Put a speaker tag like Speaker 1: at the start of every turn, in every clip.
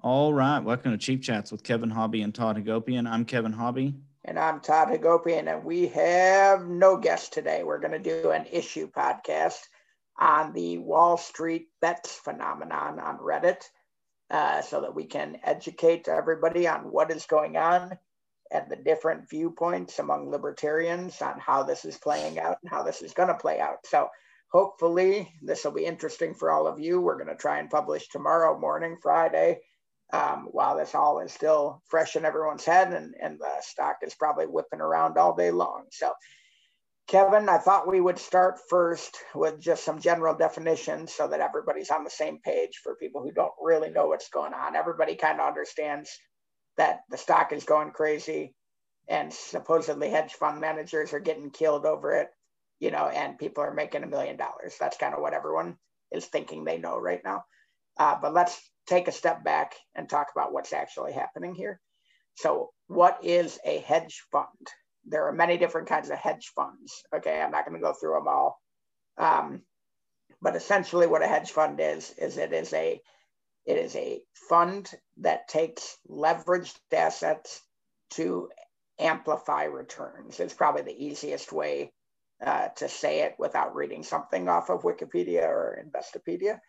Speaker 1: All right, welcome to Cheap Chats with Kevin Hobby and Todd Hagopian. I'm Kevin Hobby.
Speaker 2: And I'm Todd Hagopian, and we have no guest today. We're going to do an issue podcast on the Wall Street bets phenomenon on Reddit uh, so that we can educate everybody on what is going on and the different viewpoints among libertarians on how this is playing out and how this is going to play out. So hopefully this will be interesting for all of you. We're going to try and publish tomorrow morning, Friday um, while this all is still fresh in everyone's head and, and the stock is probably whipping around all day long. So, Kevin, I thought we would start first with just some general definitions so that everybody's on the same page for people who don't really know what's going on. Everybody kind of understands that the stock is going crazy and supposedly hedge fund managers are getting killed over it, you know, and people are making a million dollars. That's kind of what everyone is thinking they know right now. Uh, but let's take a step back and talk about what's actually happening here. So, what is a hedge fund? There are many different kinds of hedge funds. Okay, I'm not going to go through them all. Um, but essentially, what a hedge fund is is it is a it is a fund that takes leveraged assets to amplify returns. It's probably the easiest way uh, to say it without reading something off of Wikipedia or Investopedia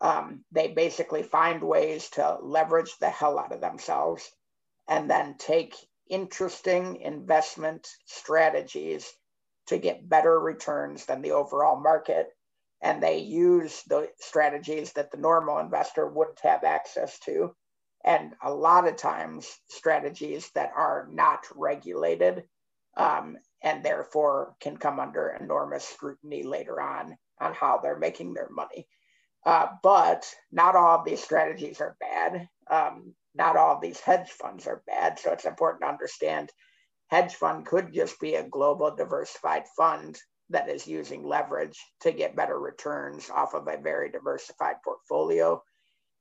Speaker 2: um, they basically find ways to leverage the hell out of themselves and then take interesting investment strategies to get better returns than the overall market. And they use the strategies that the normal investor wouldn't have access to. And a lot of times, strategies that are not regulated um, and therefore can come under enormous scrutiny later on on how they're making their money. Uh, but not all of these strategies are bad. Um, not all of these hedge funds are bad. So it's important to understand hedge fund could just be a global diversified fund that is using leverage to get better returns off of a very diversified portfolio.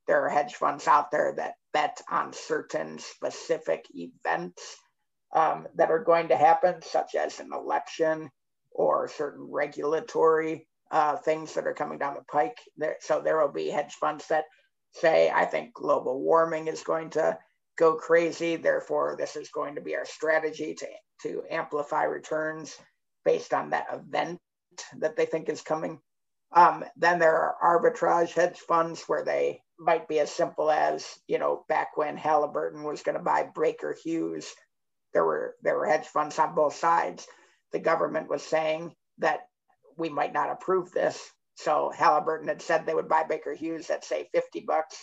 Speaker 2: There are hedge funds out there that bet on certain specific events um, that are going to happen, such as an election or certain regulatory uh, things that are coming down the pike. There, so there will be hedge funds that say, I think global warming is going to go crazy. Therefore, this is going to be our strategy to, to amplify returns based on that event that they think is coming. Um, then there are arbitrage hedge funds where they might be as simple as, you know, back when Halliburton was going to buy Baker Hughes, there were there were hedge funds on both sides. The government was saying that we might not approve this. So Halliburton had said they would buy Baker Hughes at say 50 bucks,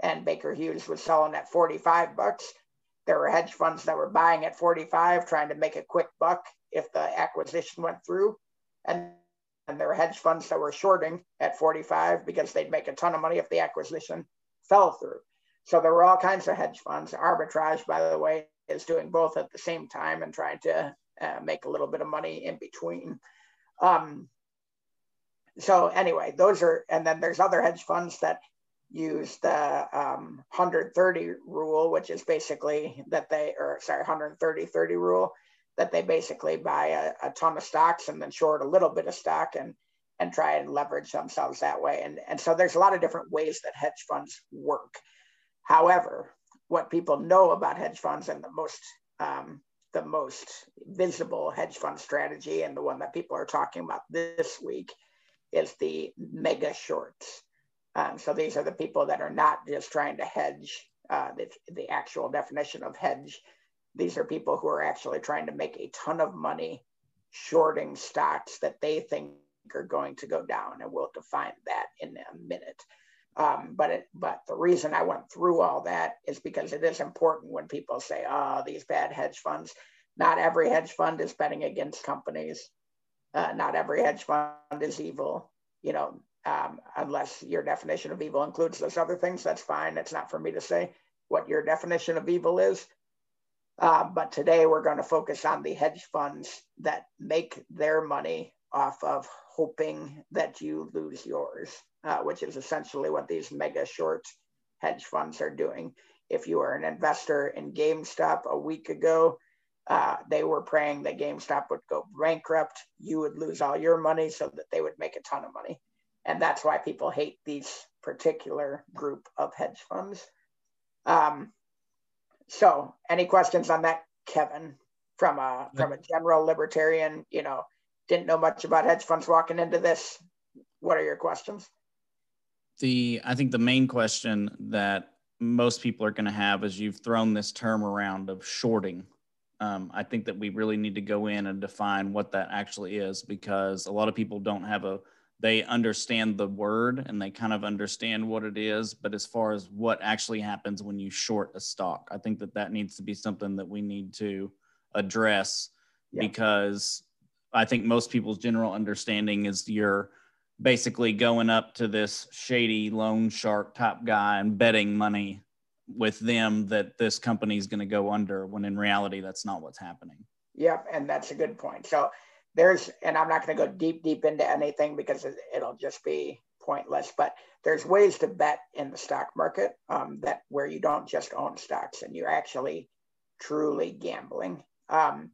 Speaker 2: and Baker Hughes was selling at 45 bucks. There were hedge funds that were buying at 45, trying to make a quick buck if the acquisition went through. And, and there were hedge funds that were shorting at 45 because they'd make a ton of money if the acquisition fell through. So there were all kinds of hedge funds. Arbitrage, by the way, is doing both at the same time and trying to uh, make a little bit of money in between. Um, so anyway, those are, and then there's other hedge funds that use the um, 130 rule, which is basically that they, or sorry, 130 30 rule, that they basically buy a, a, ton of stocks and then short a little bit of stock and and try and leverage themselves that way. And, and so there's a lot of different ways that hedge funds work. However, what people know about hedge funds and the most um, the most visible hedge fund strategy and the one that people are talking about this week is the mega shorts. Um, so these are the people that are not just trying to hedge uh, the, the actual definition of hedge. These are people who are actually trying to make a ton of money shorting stocks that they think are going to go down, and we'll define that in a minute. Um, but it, but the reason I went through all that is because it is important when people say, "Oh, these bad hedge funds." Not every hedge fund is betting against companies. Uh, not every hedge fund is evil, you know, um, unless your definition of evil includes those other things. That's fine. It's not for me to say what your definition of evil is. Uh, but today we're going to focus on the hedge funds that make their money off of hoping that you lose yours, uh, which is essentially what these mega short hedge funds are doing. If you were an investor in GameStop a week ago, uh, they were praying that GameStop would go bankrupt, you would lose all your money so that they would make a ton of money. And that's why people hate these particular group of hedge funds. Um, so, any questions on that, Kevin? From a from a general libertarian, you know, didn't know much about hedge funds walking into this. What are your questions?
Speaker 1: The I think the main question that most people are going to have is you've thrown this term around of shorting. Um, I think that we really need to go in and define what that actually is because a lot of people don't have a they understand the word and they kind of understand what it is but as far as what actually happens when you short a stock i think that that needs to be something that we need to address yeah. because i think most people's general understanding is you're basically going up to this shady loan shark type guy and betting money with them that this company is going to go under when in reality that's not what's happening
Speaker 2: yep and that's a good point so there's, and I'm not going to go deep, deep into anything because it'll just be pointless, but there's ways to bet in the stock market um, that where you don't just own stocks and you're actually truly gambling. Um,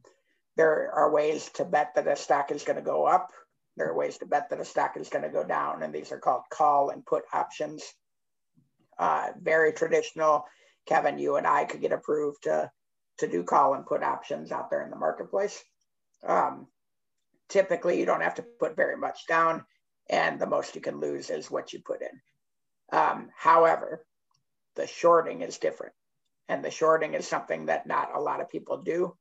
Speaker 2: there are ways to bet that a stock is going to go up. There are ways to bet that a stock is going to go down, and these are called call and put options. Uh, very traditional. Kevin, you and I could get approved to to do call and put options out there in the marketplace. Um, typically you don't have to put very much down and the most you can lose is what you put in. Um, however, the shorting is different. And the shorting is something that not a lot of people do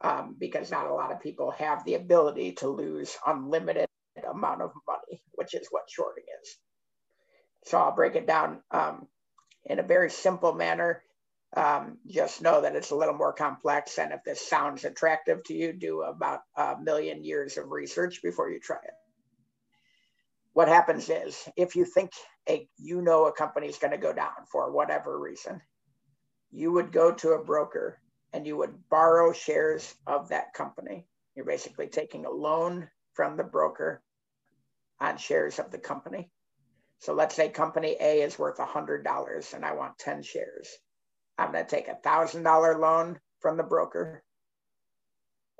Speaker 2: um, because not a lot of people have the ability to lose unlimited amount of money, which is what shorting is. So I'll break it down um, in a very simple manner um, just know that it's a little more complex. And if this sounds attractive to you, do about a million years of research before you try it. What happens is if you think a, you know a company is going to go down for whatever reason, you would go to a broker and you would borrow shares of that company. You're basically taking a loan from the broker on shares of the company. So let's say company A is worth $100 and I want 10 shares I'm going to take a thousand dollar loan from the broker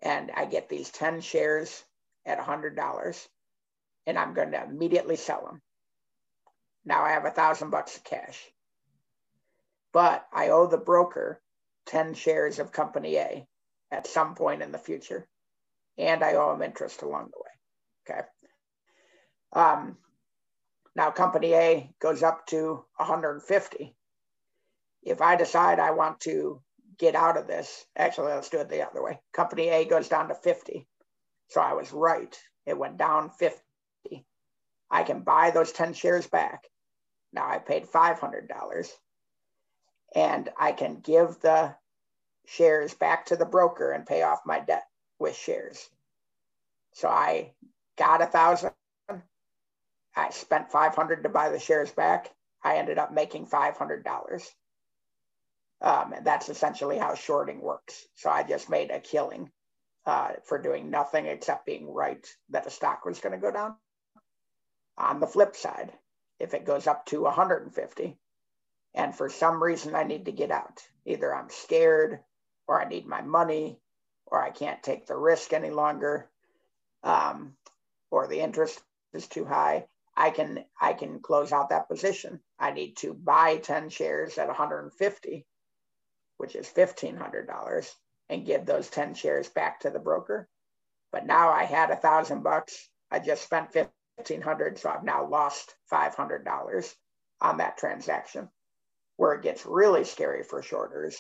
Speaker 2: and I get these 10 shares at a hundred dollars and I'm going to immediately sell them. Now I have a thousand bucks of cash, but I owe the broker 10 shares of company A at some point in the future. And I owe him interest along the way. Okay. Um, now company A goes up to 150 if I decide I want to get out of this, actually, let's do it the other way. Company A goes down to 50. So I was right. It went down 50. I can buy those 10 shares back. Now I paid $500 and I can give the shares back to the broker and pay off my debt with shares. So I got a thousand. I spent 500 to buy the shares back. I ended up making $500. Um, and that's essentially how shorting works. So I just made a killing uh, for doing nothing except being right that the stock was going to go down. On the flip side, if it goes up to 150, and for some reason I need to get out, either I'm scared or I need my money or I can't take the risk any longer um, or the interest is too high, I can I can close out that position. I need to buy 10 shares at 150 which is $1,500, and give those 10 shares back to the broker. But now I had a thousand bucks. I just spent 1500 so I've now lost $500 on that transaction. Where it gets really scary for shorters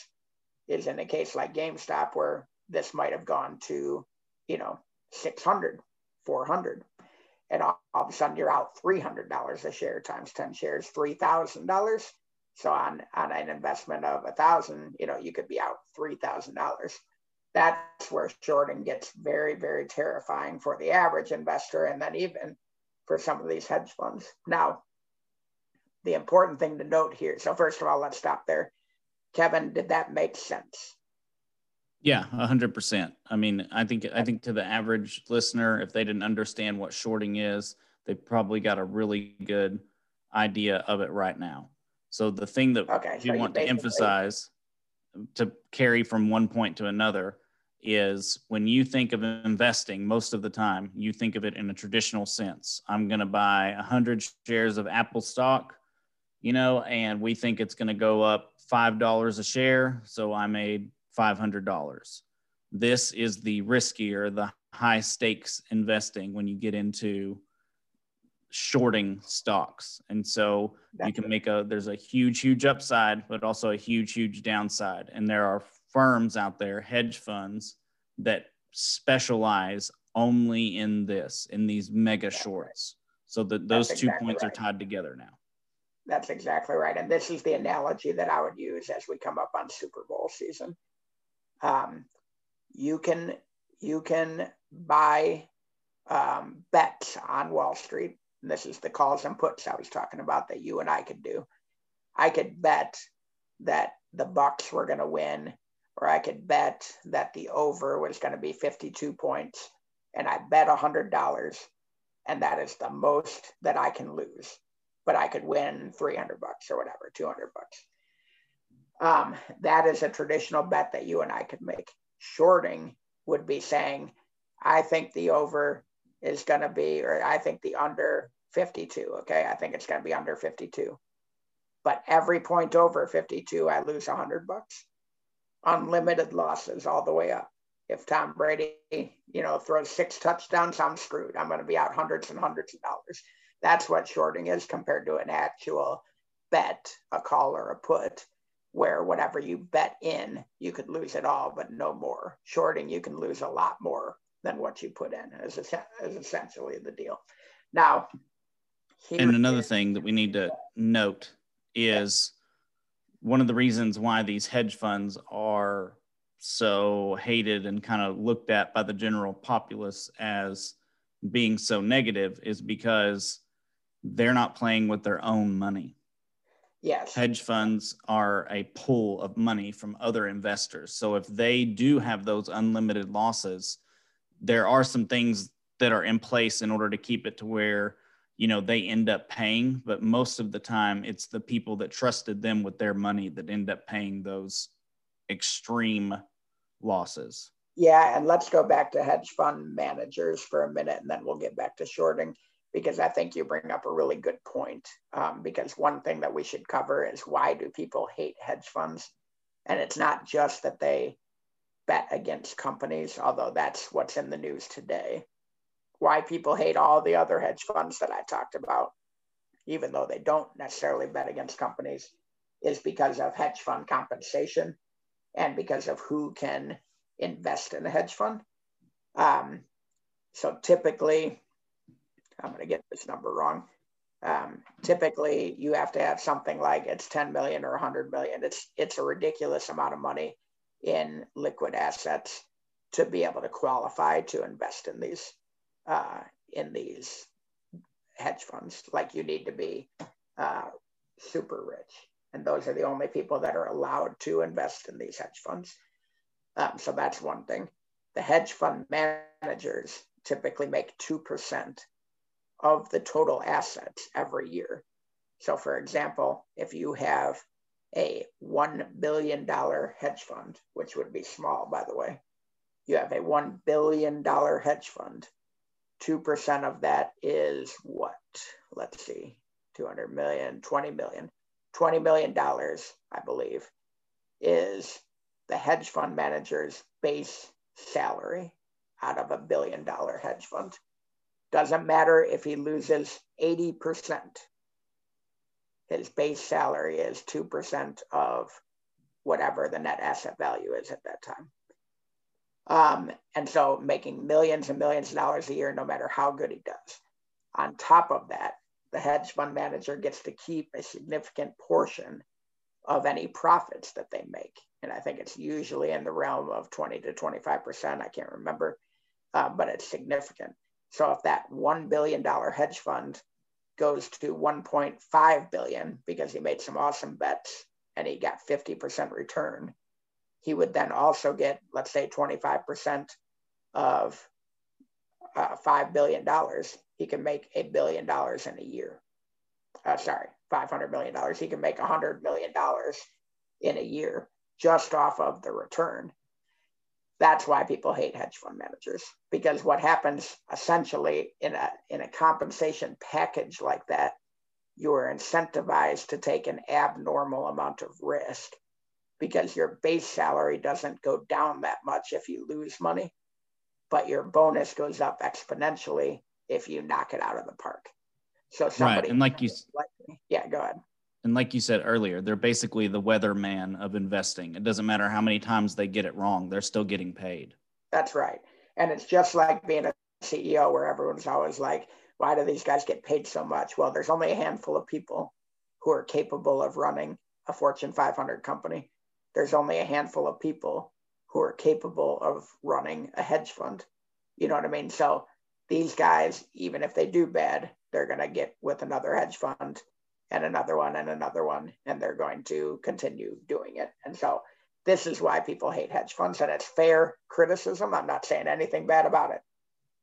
Speaker 2: is in a case like GameStop, where this might have gone to, you know, 600, 400. And all, of a sudden you're out $300 a share times 10 shares, $3,000 so on, on an investment of a thousand, you know, you could be out three thousand dollars. That's where shorting gets very, very terrifying for the average investor, and then even for some of these hedge funds. Now, the important thing to note here. So first of all, let's stop there. Kevin, did that make sense?
Speaker 1: Yeah, a hundred percent. I mean, I think I think to the average listener, if they didn't understand what shorting is, they probably got a really good idea of it right now. So the thing that okay, you so want to emphasize to carry from one point to another is when you think of investing most of the time you think of it in a traditional sense i'm going to buy 100 shares of apple stock you know, and we think it's going to go up $5 a share. So I made $500. This is the riskier, the high stakes investing when you get into shorting stocks. And so you can make a, there's a huge, huge upside, but also a huge, huge downside. And there are firms out there, hedge funds that specialize only in this, in these mega shorts. So that those That's two exactly points right. are tied together now.
Speaker 2: That's exactly right. And this is the analogy that I would use as we come up on Super Bowl season. Um, you can you can buy um, bets on Wall Street. And this is the calls and puts I was talking about that you and I could do. I could bet that the Bucs were going to win, or I could bet that the over was going to be 52 points, and I bet $100, and that is the most that I can lose. But I could win 300 bucks or whatever, 200 bucks. Um, that is a traditional bet that you and I could make. Shorting would be saying, I think the over is going to be, or I think the under 52. Okay. I think it's going to be under 52. But every point over 52, I lose 100 bucks. Unlimited losses all the way up. If Tom Brady, you know, throws six touchdowns, I'm screwed. I'm going to be out hundreds and hundreds of dollars. That's what shorting is compared to an actual bet, a call or a put, where whatever you bet in, you could lose it all, but no more. Shorting, you can lose a lot more than what you put in is, is essentially the deal. Now,
Speaker 1: and another thing that we need to note is one of the reasons why these hedge funds are so hated and kind of looked at by the general populace as being so negative is because they're not playing with their own money.
Speaker 2: Yes.
Speaker 1: Hedge funds are a pool of money from other investors. So if they do have those unlimited losses, there are some things that are in place in order to keep it to where you know they end up paying but most of the time it's the people that trusted them with their money that end up paying those extreme losses
Speaker 2: yeah and let's go back to hedge fund managers for a minute and then we'll get back to shorting because i think you bring up a really good point um, because one thing that we should cover is why do people hate hedge funds and it's not just that they bet against companies, although that's what's in the news today. Why people hate all the other hedge funds that I talked about, even though they don't necessarily bet against companies, is because of hedge fund compensation and because of who can invest in a hedge fund. Um, so typically, I'm going to get this number wrong. Um, typically, you have to have something like it's 10 million or 100 million. It's it's a ridiculous amount of money in liquid assets to be able to qualify to invest in these uh, in these hedge funds. Like you need to be uh, super rich, and those are the only people that are allowed to invest in these hedge funds. Um, so that's one thing. The hedge fund managers typically make two percent of the total assets every year. So, for example, if you have a $1 billion hedge fund, which would be small, by the way. You have a $1 billion hedge fund. 2% of that is what? Let's see, 200 million, 20 million. $20 million, I believe, is the hedge fund manager's base salary out of a billion dollar hedge fund. Doesn't matter if he loses 80% his base salary is 2% of whatever the net asset value is at that time. Um, and so making millions and millions of dollars a year, no matter how good he does. On top of that, the hedge fund manager gets to keep a significant portion of any profits that they make. And I think it's usually in the realm of 20 to 25%. I can't remember, uh, but it's significant. So if that $1 billion hedge fund goes to 1.5 billion because he made some awesome bets and he got 50% return. He would then also get, let's say, 25% of uh, $5 billion. He can make a billion dollars in a year. Uh, sorry, $500 million. He can make $100 million in a year just off of the return that's why people hate hedge fund managers because what happens essentially in a in a compensation package like that you are incentivized to take an abnormal amount of risk because your base salary doesn't go down that much if you lose money, but your bonus goes up exponentially if you knock it out of the park. So somebody,
Speaker 1: right. and like you,
Speaker 2: like yeah, go ahead.
Speaker 1: And like you said earlier, they're basically the weatherman of investing. It doesn't matter how many times they get it wrong; they're still getting paid.
Speaker 2: That's right, and it's just like being a CEO, where everyone's always like, "Why do these guys get paid so much?" Well, there's only a handful of people who are capable of running a Fortune 500 company. There's only a handful of people who are capable of running a hedge fund. You know what I mean? So these guys, even if they do bad, they're going to get with another hedge fund and another one and another one, and they're going to continue doing it. And so this is why people hate hedge funds, and it's fair criticism. I'm not saying anything bad about it.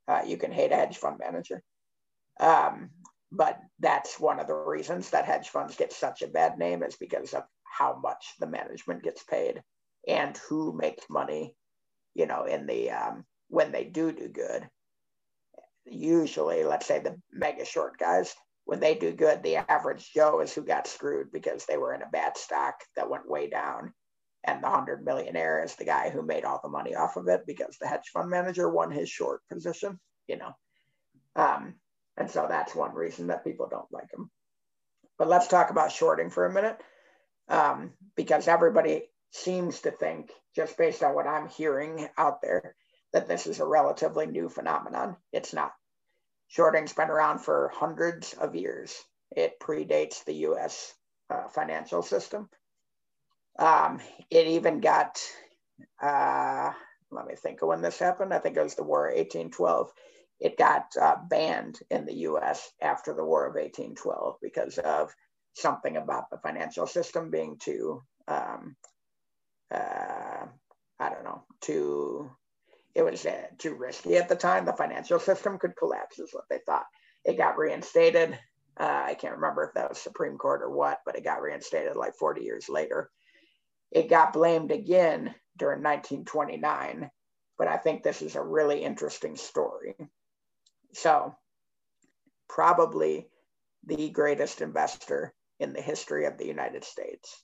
Speaker 2: Uh, you can hate a hedge fund manager. Um, but that's one of the reasons that hedge funds get such a bad name is because of how much the management gets paid and who makes money, you know, in the um, when they do do good usually, let's say the mega short guys, when they do good, the average Joe is who got screwed because they were in a bad stock that went way down. And the hundred millionaire is the guy who made all the money off of it because the hedge fund manager won his short position, you know. Um, and so that's one reason that people don't like him. But let's talk about shorting for a minute um, because everybody seems to think, just based on what I'm hearing out there, that this is a relatively new phenomenon. It's not. Shorting's been around for hundreds of years. It predates the US uh, financial system. Um, it even got, uh, let me think of when this happened. I think it was the War of 1812. It got uh, banned in the US after the War of 1812 because of something about the financial system being too, um, uh, I don't know, too it was uh, too risky at the time. The financial system could collapse, is what they thought. It got reinstated. Uh, I can't remember if that was Supreme Court or what, but it got reinstated like 40 years later. It got blamed again during 1929, but I think this is a really interesting story. So, probably the greatest investor in the history of the United States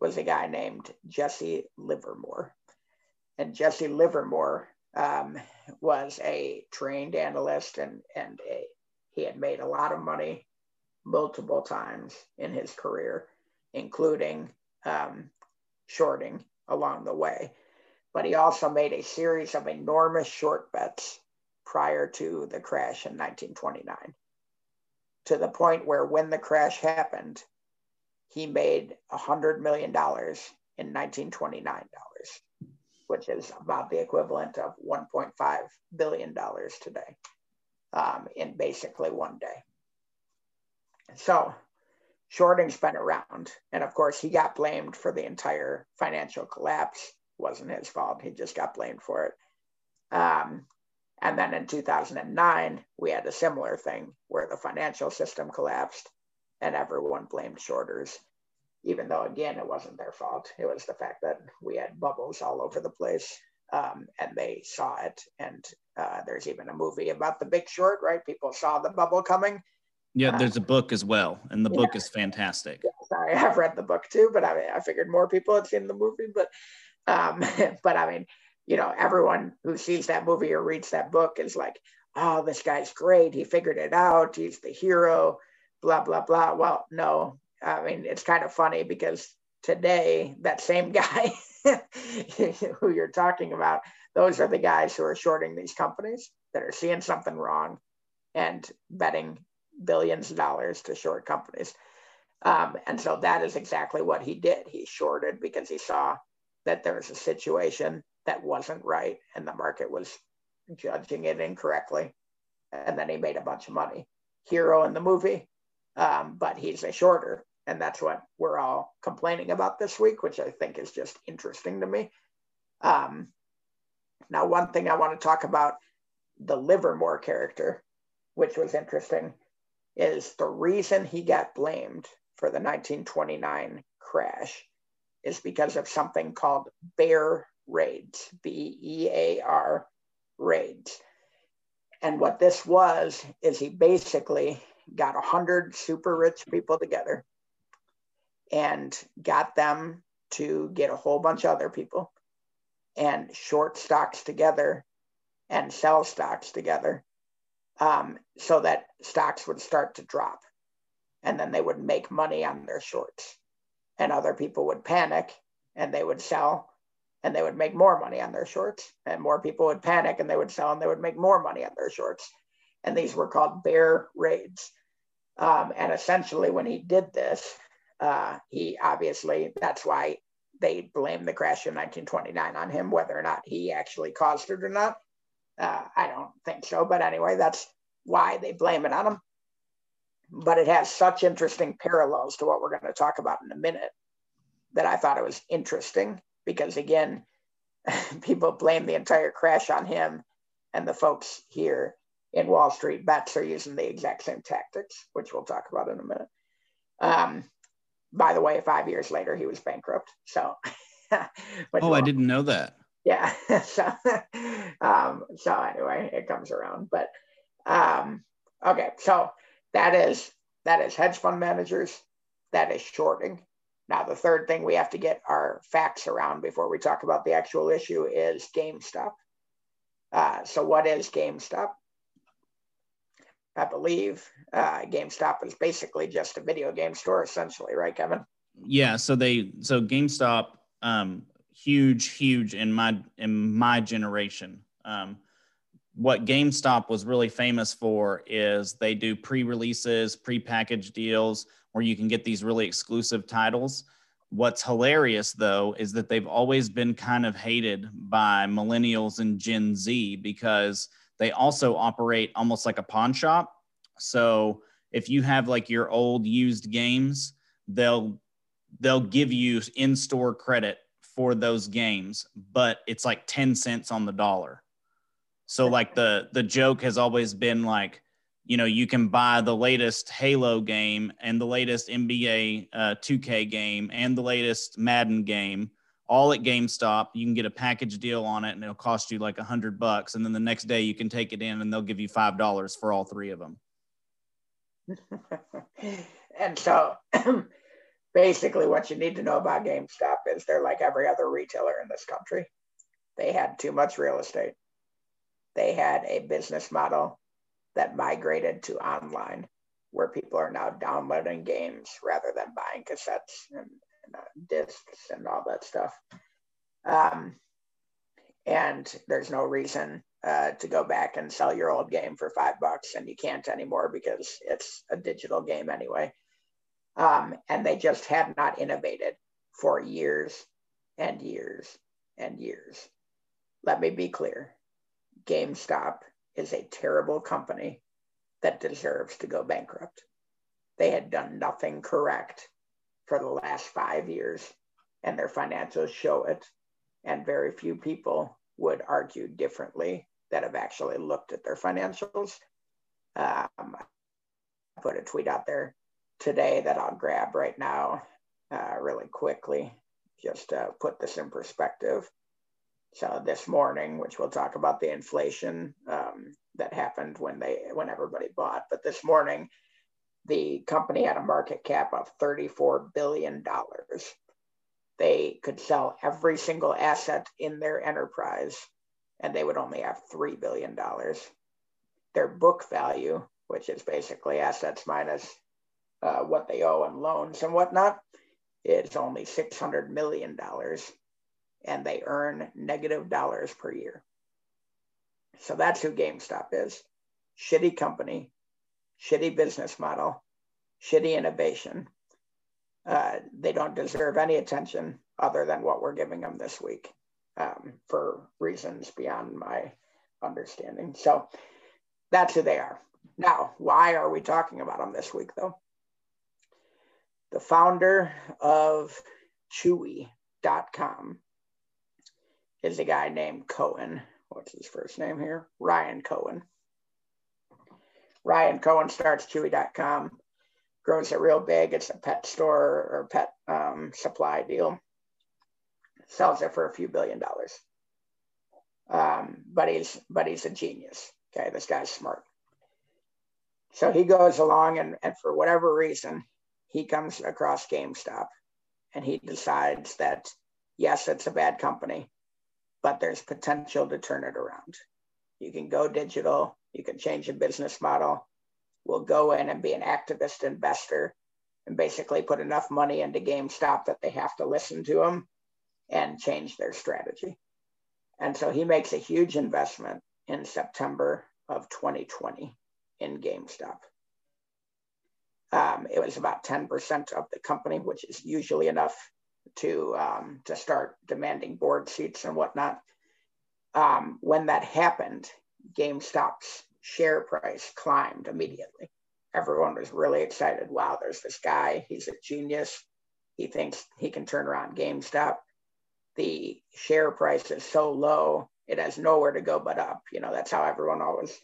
Speaker 2: was a guy named Jesse Livermore. And Jesse Livermore um, was a trained analyst and, and a, he had made a lot of money multiple times in his career, including um, shorting along the way. But he also made a series of enormous short bets prior to the crash in 1929, to the point where when the crash happened, he made $100 million in 1929 which is about the equivalent of $1.5 billion today um, in basically one day. So shorting's been around. And of course, he got blamed for the entire financial collapse. Wasn't his fault. He just got blamed for it. Um, and then in 2009, we had a similar thing where the financial system collapsed and everyone blamed shorters even though again it wasn't their fault. It was the fact that we had bubbles all over the place um, and they saw it. And uh, there's even a movie about the big short right? People saw the bubble coming.
Speaker 1: Yeah uh, there's a book as well and the book is fantastic.
Speaker 2: Yeah, sorry i've read the book too but i mean i figured more people had seen the movie but um, but i mean you know everyone who sees that movie or reads that book is like oh this guy's great. He figured it out. He's the hero. Blah blah blah. Well no I mean, it's kind of funny because today, that same guy who you're talking about, those are the guys who are shorting these companies that are seeing something wrong and betting billions of dollars to short companies. Um, and so that is exactly what he did. He shorted because he saw that there was a situation that wasn't right and the market was judging it incorrectly. And then he made a bunch of money. Hero in the movie, um, but he's a shorter. And that's what we're all complaining about this week, which I think is just interesting to me. Um, now, one thing I want to talk about the Livermore character, which was interesting, is the reason he got blamed for the 1929 crash is because of something called bear raids, B E A R raids. And what this was is he basically got a hundred super rich people together and got them to get a whole bunch of other people and short stocks together and sell stocks together um, so that stocks would start to drop. And then they would make money on their shorts. And other people would panic and they would sell and they would make more money on their shorts. And more people would panic and they would sell and they would make more money on their shorts. And these were called bear raids. Um, and essentially when he did this uh, he obviously that's why they blame the crash in 1929 on him whether or not he actually caused it or not. Uh, i don't think so but anyway that's why they blame it on him. But it has such interesting parallels to what we're going to talk about in a minute that I thought it was interesting because, again, people blame the entire crash on him, and the folks here in Wall Street. Bets are using the exact same tactics, which we'll talk about in a minute. Um, by the way, five years later, he was bankrupt. So,
Speaker 1: oh, I didn't know that.
Speaker 2: Yeah. so, um, so anyway, it comes around. But um, okay, so that is that is hedge fund managers, that is shorting. Now, the third thing we have to get our facts around before we talk about the actual issue is GameStop. Uh, so, what is GameStop? I believe uh, GameStop is basically just a video game store, essentially, right, Kevin?
Speaker 1: Yeah. So they so GameStop, um, huge, huge in my in my generation. Um, what GameStop was really famous for is they do pre-releases, pre-packaged deals where you can get these really exclusive titles. What's hilarious though is that they've always been kind of hated by millennials and Gen Z because they also operate almost like a pawn shop. So if you have like your old used games, they'll they'll give you in-store credit for those games, but it's like 10 cents on the dollar. So like the the joke has always been like, you know, you can buy the latest Halo game and the latest NBA uh, 2K game and the latest Madden game all at GameStop. You can get a package deal on it and it'll cost you like a hundred bucks. And then the next day you can take it in and they'll give you five dollars for all three of them.
Speaker 2: and so basically what you need to know about GameStop is they're like every other retailer in this country. They had too much real estate they had a business model that migrated to online where people are now downloading games rather than buying cassettes and, and uh, discs and all that stuff. Um, and there's no reason uh, to go back and sell your old game for five bucks, and you can't anymore because it's a digital game anyway. Um, and they just have not innovated for years and years and years. Let me be clear GameStop is a terrible company that deserves to go bankrupt. They had done nothing correct for the last five years, and their financials show it. And very few people would argue differently that have actually looked at their financials. Um, I put a tweet out there today that I'll grab right now, uh, really quickly, just to put this in perspective. So this morning, which we'll talk about the inflation um, that happened when they when everybody bought, but this morning, the company had a market cap of 34 billion dollars. They could sell every single asset in their enterprise, and they would only have three billion dollars. Their book value, which is basically assets minus uh, what they owe in loans and whatnot, is only 600 million dollars and they earn negative dollars per year. So that's who GameStop is. Shitty company, shitty business model, shitty innovation. Uh, they don't deserve any attention other than what we're giving them this week um, for reasons beyond my understanding. So that's who they are. Now, why are we talking about them this week, though? The founder of Chewy.com is a guy named Cohen. What's his first name here? Ryan Cohen. Ryan Cohen starts Chewy.com, grows it real big. It's a pet store or pet um, supply deal. Sells it for a few billion dollars. Um, but he's but he's a genius. Okay, this guy's smart. So he goes along, and, and for whatever reason, he comes across GameStop and he decides that, yes, it's a bad company, but there's potential to turn it around. You can go digital, you can change the business model. We'll go in and be an activist investor and basically put enough money into GameStop that they have to listen to him and change their strategy. And so he makes a huge investment in September of 2020 in GameStop. Um, it was about 10% of the company, which is usually enough to, um, to start demanding board seats and whatnot. Um, when that happened, GameStop's share price climbed immediately. Everyone was really excited. Wow, there's this guy. He's a genius. He thinks he can turn around GameStop. The share price is so low, it has nowhere to go but up. You know, that's how everyone always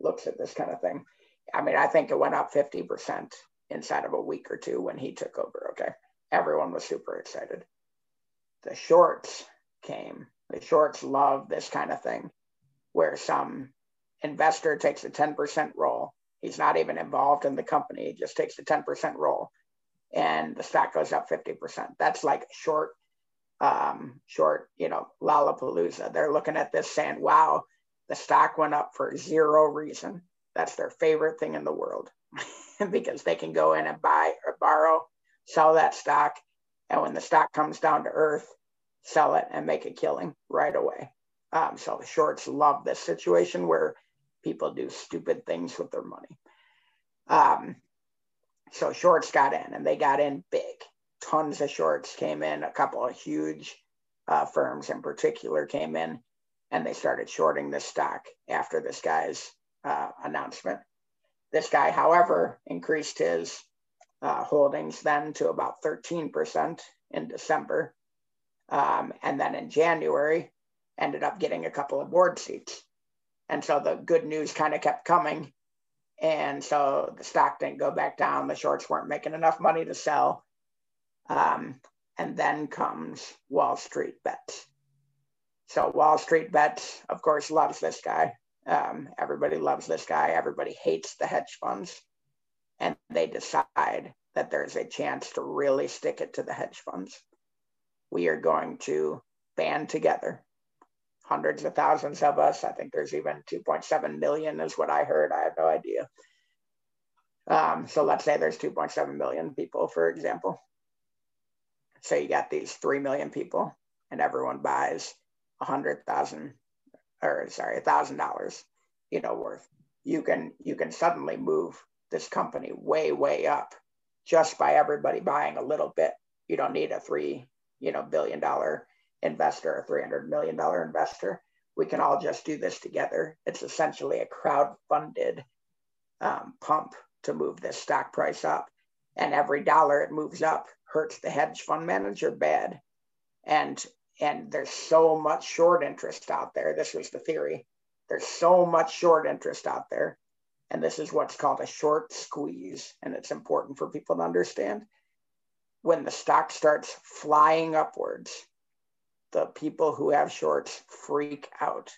Speaker 2: looks at this kind of thing. I mean, I think it went up 50% inside of a week or two when he took over. Okay. Everyone was super excited. The shorts came. The shorts love this kind of thing where some investor takes a 10% roll. He's not even involved in the company, he just takes a 10% roll and the stock goes up 50%. That's like short, um, short, you know, Lollapalooza. They're looking at this saying, wow, the stock went up for zero reason. That's their favorite thing in the world because they can go in and buy or borrow, sell that stock. And when the stock comes down to earth, sell it and make a killing right away. Um, so the shorts love this situation where people do stupid things with their money. Um, so shorts got in and they got in big. Tons of shorts came in. A couple of huge uh, firms in particular came in and they started shorting this stock after this guy's uh, announcement. This guy, however, increased his uh, holdings then to about 13% in December. Um, and then in January, ended up getting a couple of board seats. And so the good news kind of kept coming. And so the stock didn't go back down. The shorts weren't making enough money to sell. Um, and then comes Wall Street Bets. So Wall Street Bets, of course, loves this guy. Um, everybody loves this guy. Everybody hates the hedge funds. And they decide that there's a chance to really stick it to the hedge funds. We are going to band together, hundreds of thousands of us. I think there's even 2.7 million, is what I heard. I have no idea. Um, so let's say there's 2.7 million people, for example. So you got these 3 million people, and everyone buys a hundred thousand or sorry, a thousand dollars, you know, worth. You can you can suddenly move this company way, way up just by everybody buying a little bit. You don't need a three, you know, billion dollar investor a 300 million dollar investor. We can all just do this together. It's essentially a crowd funded um, pump to move this stock price up. And every dollar it moves up hurts the hedge fund manager bad. And and there's so much short interest out there. This was the theory. There's so much short interest out there. And this is what's called a short squeeze. And it's important for people to understand. When the stock starts flying upwards, the people who have shorts freak out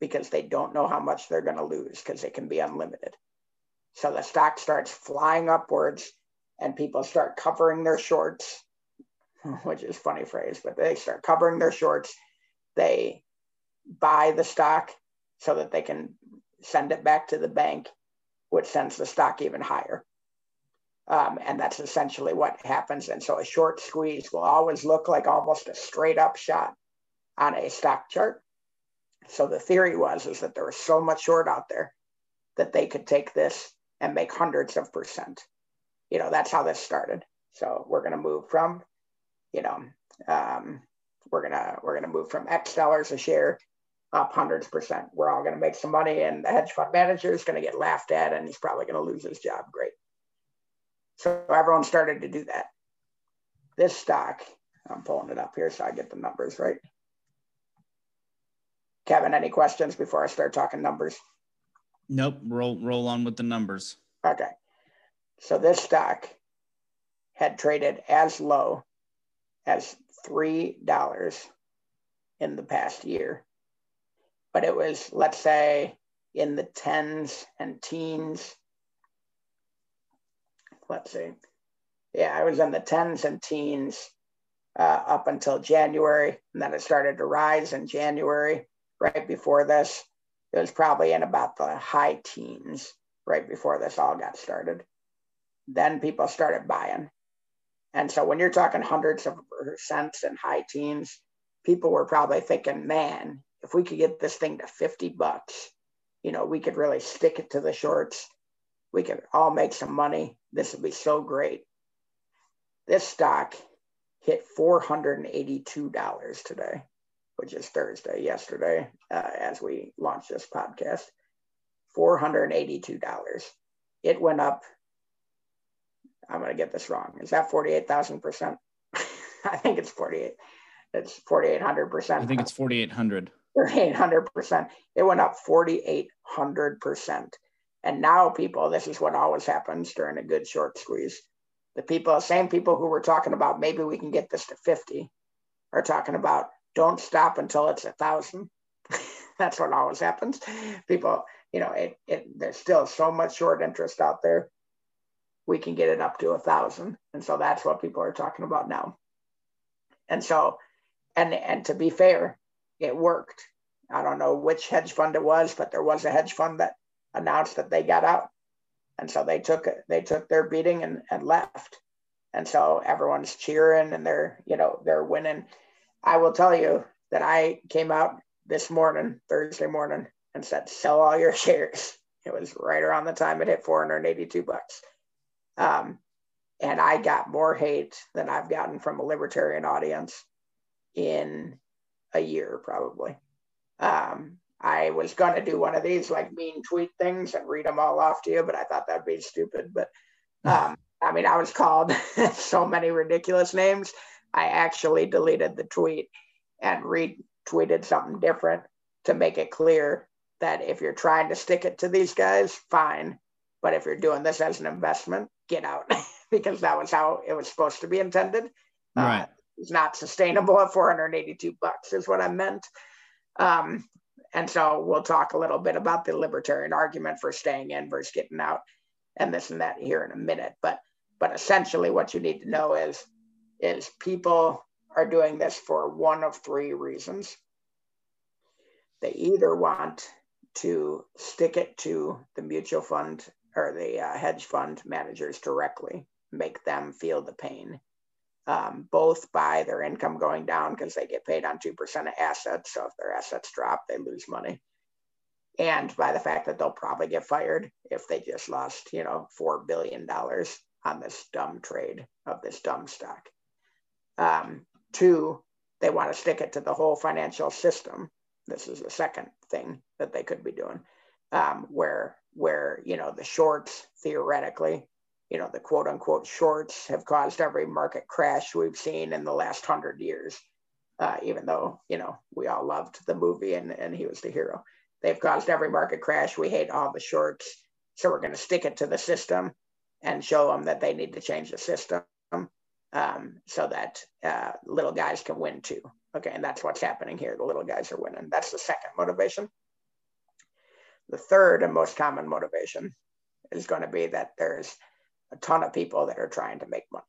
Speaker 2: because they don't know how much they're going to lose because it can be unlimited. So the stock starts flying upwards and people start covering their shorts which is funny phrase, but they start covering their shorts. They buy the stock so that they can send it back to the bank, which sends the stock even higher. Um, and that's essentially what happens. And so a short squeeze will always look like almost a straight up shot on a stock chart. So the theory was is that there was so much short out there that they could take this and make hundreds of percent. You know, that's how this started. So we're going to move from you know, um, we're gonna we're gonna move from X dollars a share up hundreds percent. We're all gonna make some money, and the hedge fund manager is gonna get laughed at, and he's probably gonna lose his job. Great. So everyone started to do that. This stock, I'm pulling it up here so I get the numbers right. Kevin, any questions before I start talking numbers?
Speaker 1: Nope. Roll roll on with the numbers.
Speaker 2: Okay. So this stock had traded as low as $3 in the past year. But it was, let's say, in the tens and teens let's see. Yeah, I was in the tens and teens uh, up until January, and then it started to rise in January. Right before this, it was probably in about the high teens right before this all got started. Then people started buying. And so when you're talking hundreds of percents and high teens, people were probably thinking, man, if we could get this thing to 50 bucks, you know, we could really stick it to the shorts. We could all make some money. This would be so great. This stock hit $482 today, which is Thursday, yesterday, uh, as we launched this podcast. $482. It went up. I'm going to get this wrong. Is that 48,000%? I think it's 48. It's 4,800%.
Speaker 1: I think it's 4,800.
Speaker 2: 4,800%. It went up 4,800%. And now, people, this is what always happens during a good short squeeze. The people, same people who were talking about maybe we can get this to 50 are talking about don't stop until it's a thousand. That's what always happens. People, you know, it, it there's still so much short interest out there. We can get it up to a thousand. And so that's what people are talking about now. And so, and and to be fair, it worked. I don't know which hedge fund it was, but there was a hedge fund that announced that they got out. And so they took they took their beating and, and left. And so everyone's cheering and they're, you know, they're winning. I will tell you that I came out this morning, Thursday morning, and said, sell all your shares. It was right around the time it hit 482 bucks. Um, and I got more hate than I've gotten from a libertarian audience in a year, probably. Um, I was going to do one of these like mean tweet things and read them all off to you, but I thought that'd be stupid. But um, I mean, I was called so many ridiculous names. I actually deleted the tweet and retweeted something different to make it clear that if you're trying to stick it to these guys, fine. But if you're doing this as an investment, get out because that was how it was supposed to be intended.
Speaker 1: Right. Uh,
Speaker 2: it's not sustainable at 482 bucks, is what I meant. Um, and so we'll talk a little bit about the libertarian argument for staying in versus getting out and this and that here in a minute. But but essentially what you need to know is is people are doing this for one of three reasons. They either want to stick it to the mutual fund or the uh, hedge fund managers directly, make them feel the pain, um, both by their income going down because they get paid on 2% of assets. So if their assets drop, they lose money. And by the fact that they'll probably get fired if they just lost, you know, $4 billion on this dumb trade of this dumb stock. Um, two, they want to stick it to the whole financial system. This is the second thing that they could be doing, um, where where you know the shorts theoretically you know, the quote unquote shorts have caused every market crash we've seen in the last hundred years. Uh, even though, you know, we all loved the movie and, and he was the hero. They've caused every market crash. We hate all the shorts. So we're going to stick it to the system and show them that they need to change the system um, so that uh, little guys can win too. Okay, and that's what's happening here. The little guys are winning. That's the second motivation. The third and most common motivation is going to be that there's a ton of people that are trying to make money.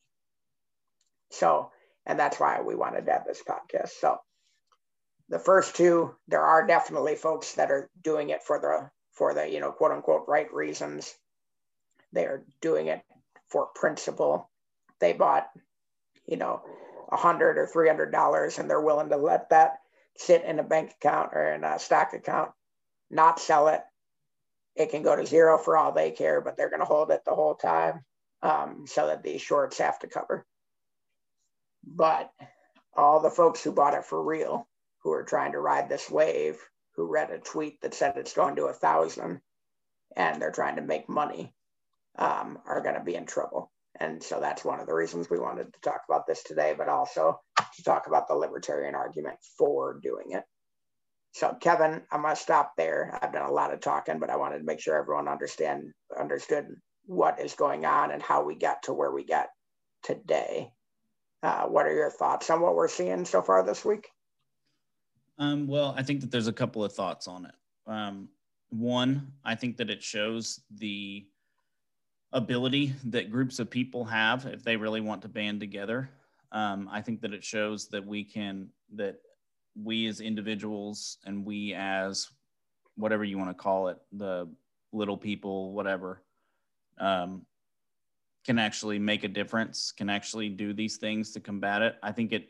Speaker 2: So, and that's why we wanted to have this podcast. So, the first two, there are definitely folks that are doing it for the for the you know quote unquote right reasons. They are doing it for principle. They bought, you know, a hundred or three hundred dollars, and they're willing to let that sit in a bank account or in a stock account, not sell it. It can go to zero for all they care, but they're going to hold it the whole time um, so that these shorts have to cover. But all the folks who bought it for real, who are trying to ride this wave, who read a tweet that said it's going to a thousand and they're trying to make money, um, are going to be in trouble. And so that's one of the reasons we wanted to talk about this today, but also to talk about the libertarian argument for doing it. So Kevin, I'm gonna stop there. I've done a lot of talking, but I wanted to make sure everyone understand understood what is going on and how we got to where we got today. Uh, what are your thoughts on what we're seeing so far this week?
Speaker 1: Um, well, I think that there's a couple of thoughts on it. Um, one, I think that it shows the ability that groups of people have if they really want to band together. Um, I think that it shows that we can, that we as individuals and we as whatever you want to call it, the little people, whatever, um, can actually make a difference, can actually do these things to combat it. I think it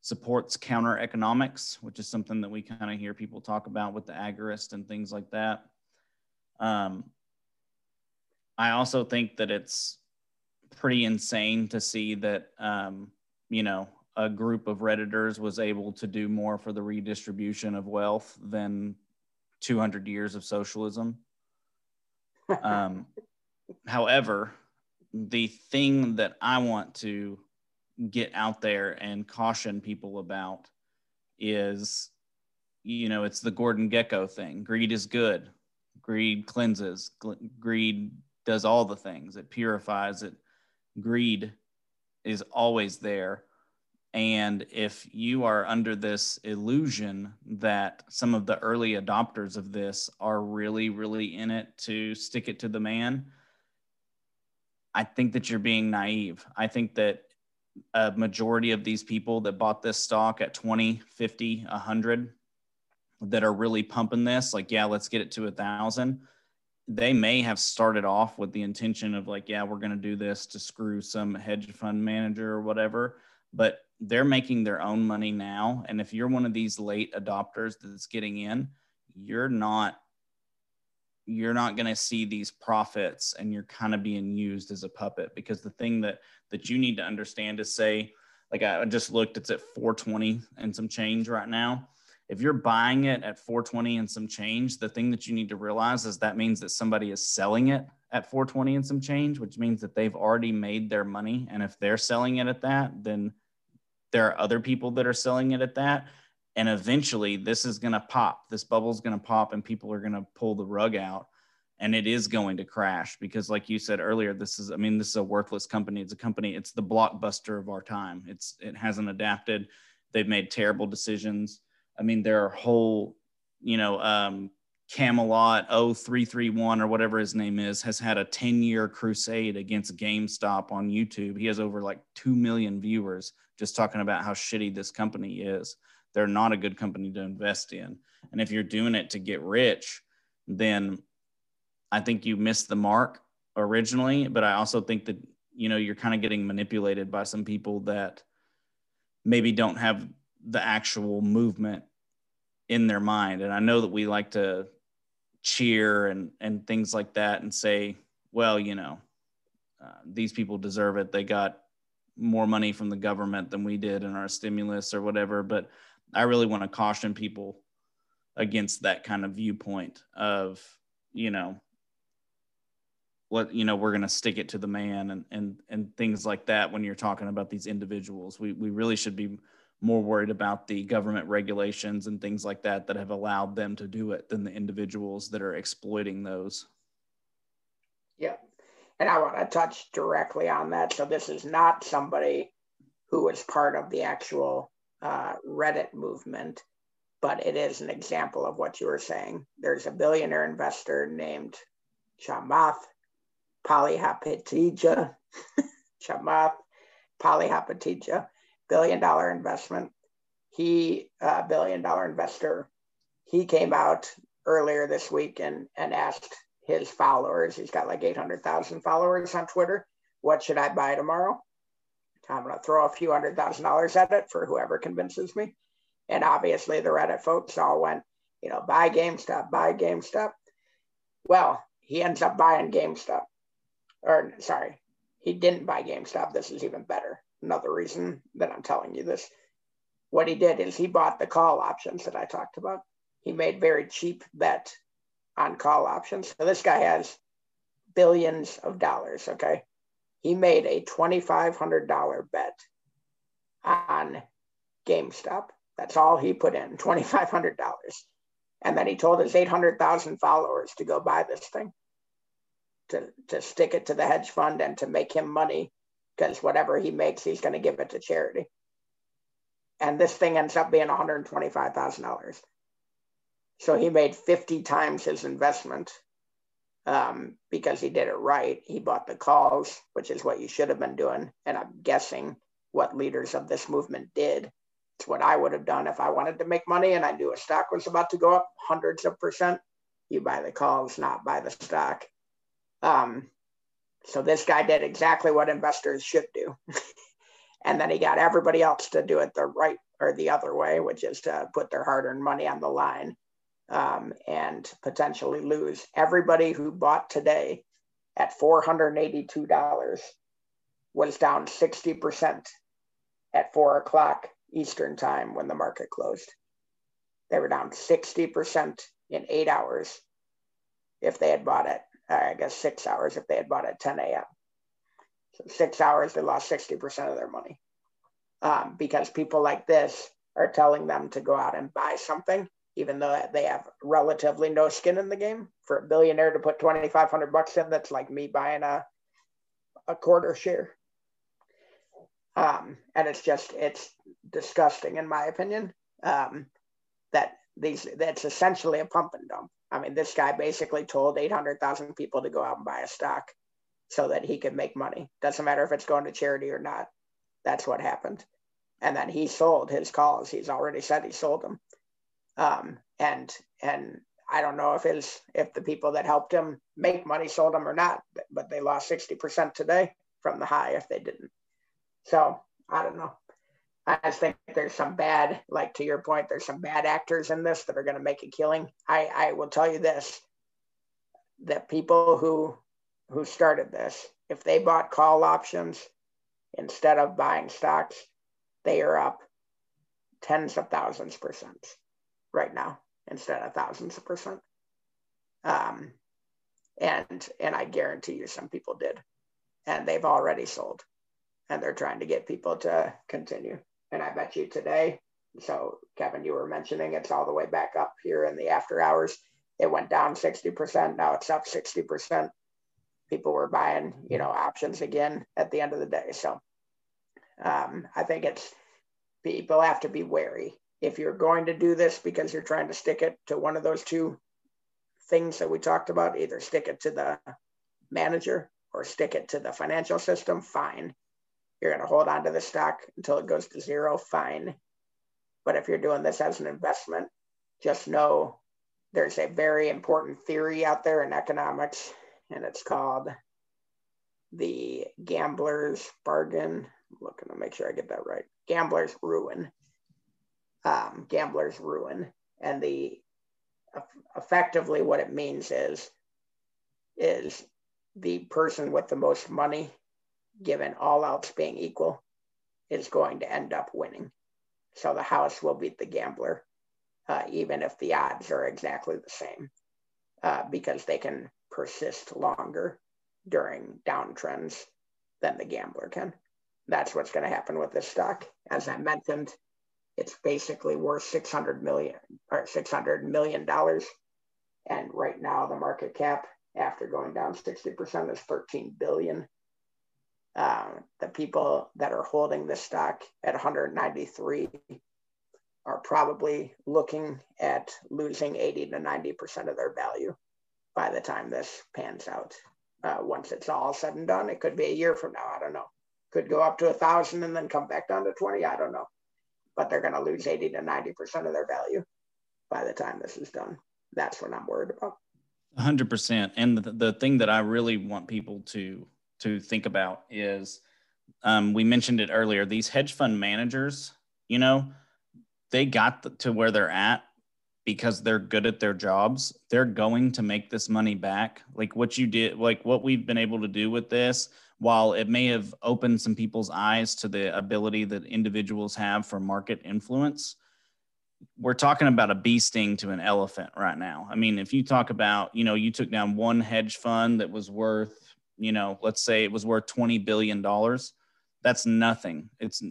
Speaker 1: supports counter economics, which is something that we kind of hear people talk about with the agorist and things like that. Um, I also think that it's pretty insane to see that, um, you know, a group of Redditors was able to do more for the redistribution of wealth than 200 years of socialism. Um, however, the thing that I want to get out there and caution people about is, you know, it's the Gordon Gekko thing. Greed is good. Greed cleanses. Greed does all the things. It purifies. It greed is always there. And if you are under this illusion that some of the early adopters of this are really, really in it to stick it to the man, I think that you're being naive. I think that a majority of these people that bought this stock at 20, 50, 100 that are really pumping this, like, yeah, let's get it to a thousand. They may have started off with the intention of, like, yeah, we're going to do this to screw some hedge fund manager or whatever. But they're making their own money now. And if you're one of these late adopters that's getting in, you're not you're not going to see these profits and you're kind of being used as a puppet because the thing that that you need to understand is say like i just looked it's at 420 and some change right now if you're buying it at 420 and some change the thing that you need to realize is that means that somebody is selling it at 420 and some change which means that they've already made their money and if they're selling it at that then there are other people that are selling it at that. And eventually this is going to pop. This bubble is going to pop and people are going to pull the rug out and it is going to crash because like you said earlier this is i mean this is a worthless company it's a company it's the blockbuster of our time it's it hasn't adapted they've made terrible decisions i mean there are whole you know um, camelot 0331 or whatever his name is has had a 10 year crusade against gamestop on youtube he has over like 2 million viewers just talking about how shitty this company is. They're not a good company to invest in. And if you're doing it to get rich, then I think you missed the mark originally. But I also think that, you know, you're kind of getting manipulated by some people that maybe don't have the actual movement in their mind. And I know that we like to cheer and, and things like that and say, well, you know, uh, these people deserve it. They got more money from the government than we did in our stimulus or whatever. But I really want to caution people against that kind of viewpoint of, you know, what you know we're going to stick it to the man and and and things like that when you're talking about these individuals we we really should be more worried about the government regulations and things like that that have allowed them to do it than the individuals that are exploiting those
Speaker 2: yeah and I want to touch directly on that. So this is not somebody who was part of the actual uh, Reddit movement, but it is an example of what you were saying. There's a billionaire investor named Chamath Palihapitiya, Chamath Palihapitiya, billion dollar investment. He, uh, billion dollar investor, he came out earlier this week and, and asked his followers. He's got like 800,000 followers on Twitter. What should I buy tomorrow? I'm going to throw a few hundred thousand dollars at it for whoever convinces me. And obviously, the Reddit folks all went, you know, buy GameStop, buy GameStop. Well, he ends up buying GameStop. Or, sorry, he didn't buy GameStop. This is even better. Another reason that I'm telling you this. What he did is he bought the call options that I talked about. He made very cheap bet on call options. So this guy has billions of dollars. Okay. He made a $2,500 bet on GameStop. That's all he put in $2,500. And then he told his 800,000 followers to go buy this thing, to, to stick it to the hedge fund and to make him money because whatever he makes, he's going to give it to charity. And this thing ends up being $125,000. So he made 50 times his investment um, because he did it right. He bought the calls, which is what you should have been doing. And I'm guessing what leaders of this movement did. It's what I would have done if I wanted to make money and I knew a stock was about to go up hundreds of percent. You buy the calls, not buy the stock. Um, so this guy did exactly what investors should do. and then he got everybody else to do it the right or the other way, which is to put their hard earned money on the line um, and potentially lose. Everybody who bought today at $482 was down 60% at four o'clock Eastern time when the market closed. They were down 60% in eight hours if they had bought it, I guess six hours if they had bought at 10 a.m. So six hours, they lost 60% of their money um, because people like this are telling them to go out and buy something, even though they have relatively no skin in the game. For a billionaire to put 2,500 bucks in, that's like me buying a, a quarter share. Um, and it's just, it's disgusting in my opinion um, that these, that's essentially a pump and dump. I mean, this guy basically told 800,000 people to go out and buy a stock so that he could make money. Doesn't matter if it's going to charity or not. That's what happened. And then he sold his calls. He's already said he sold them. Um, and and I don't know if his if the people that helped him make money sold them or not, but they lost 60% today from the high if they didn't. So I don't know. I just think there's some bad, like to your point, there's some bad actors in this that are going to make a killing. I, I will tell you this that people who who started this, if they bought call options instead of buying stocks, they are up tens of thousands percent right now instead of thousands of percent. Um, and and I guarantee you some people did, and they've already sold, and they're trying to get people to continue. And I bet you today. So Kevin, you were mentioning it's all the way back up here in the after hours. It went down 60%. Now it's up 60%. People were buying, you know, options again at the end of the day. So um, I think it's people have to be wary. If you're going to do this because you're trying to stick it to one of those two things that we talked about, either stick it to the manager or stick it to the financial system, fine. You're going to hold on to the stock until it goes to zero, fine. But if you're doing this as an investment, just know there's a very important theory out there in economics, and it's called the gambler's bargain I'm looking to make sure I get that right. Gambler's Ruin. Um, Gambler's Ruin. And the effectively what it means is is the person with the most money, given all else being equal, is going to end up winning. So the house will beat the gambler, uh, even if the odds are exactly the same, uh, because they can persist longer during downtrends than the gambler can that's what's going to happen with this stock. As I mentioned, it's basically worth 600 million or 600 million dollars. And right now the market cap after going down 60% is 13 billion. Uh, the people that are holding the stock at 193 are probably looking at losing 80 to 90% of their value by the time this pans out. Uh, once it's all said and done, it could be a year from now. I don't know could go up to a thousand and then come back down to 20. I don't know. But they're going to lose 80 to 90% of their value by the time this is done. That's what I'm worried about.
Speaker 1: 100%. And the, the thing that I really want people to to think about is um, we mentioned it earlier these hedge fund managers, you know, they got to where they're at because they're good at their jobs. They're going to make this money back. Like what you did, like what we've been able to do with this while it may have opened some people's eyes to the ability that individuals have for market influence, we're talking about a bee sting to an elephant right now. I mean, if you talk about, you know, you took down one hedge fund that was worth, you know, let's say it was worth $20 billion, that's nothing. It's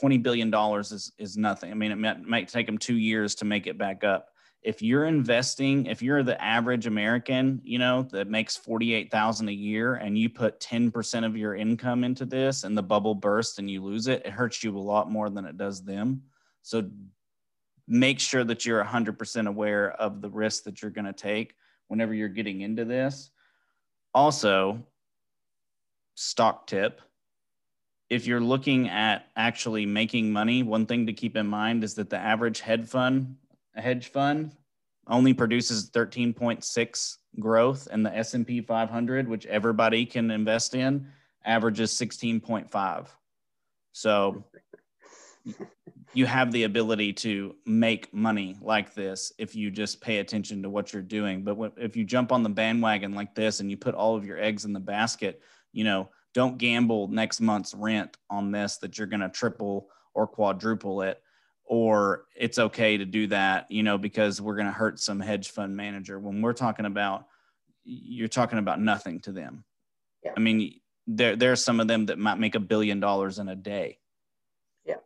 Speaker 1: $20 billion is, is nothing. I mean, it might, might take them two years to make it back up if you're investing, if you're the average American, you know, that makes 48,000 a year and you put 10% of your income into this and the bubble bursts and you lose it, it hurts you a lot more than it does them. So make sure that you're 100% aware of the risk that you're going to take whenever you're getting into this. also, stock tip if you're looking at actually making money, one thing to keep in mind is that the average hedge fund, hedge fund only produces 13.6 growth and the S&P 500, which everybody can invest in, averages 16.5. So you have the ability to make money like this if you just pay attention to what you're doing. But if you jump on the bandwagon like this and you put all of your eggs in the basket, you know, don't gamble next month's rent on this that you're going to triple or quadruple it or it's okay to do that, you know, because we're going to hurt some hedge fund manager. When we're talking about, you're talking about nothing to them. Yeah. I mean, there there are some of them that might make a billion dollars in a day.
Speaker 2: Yeah,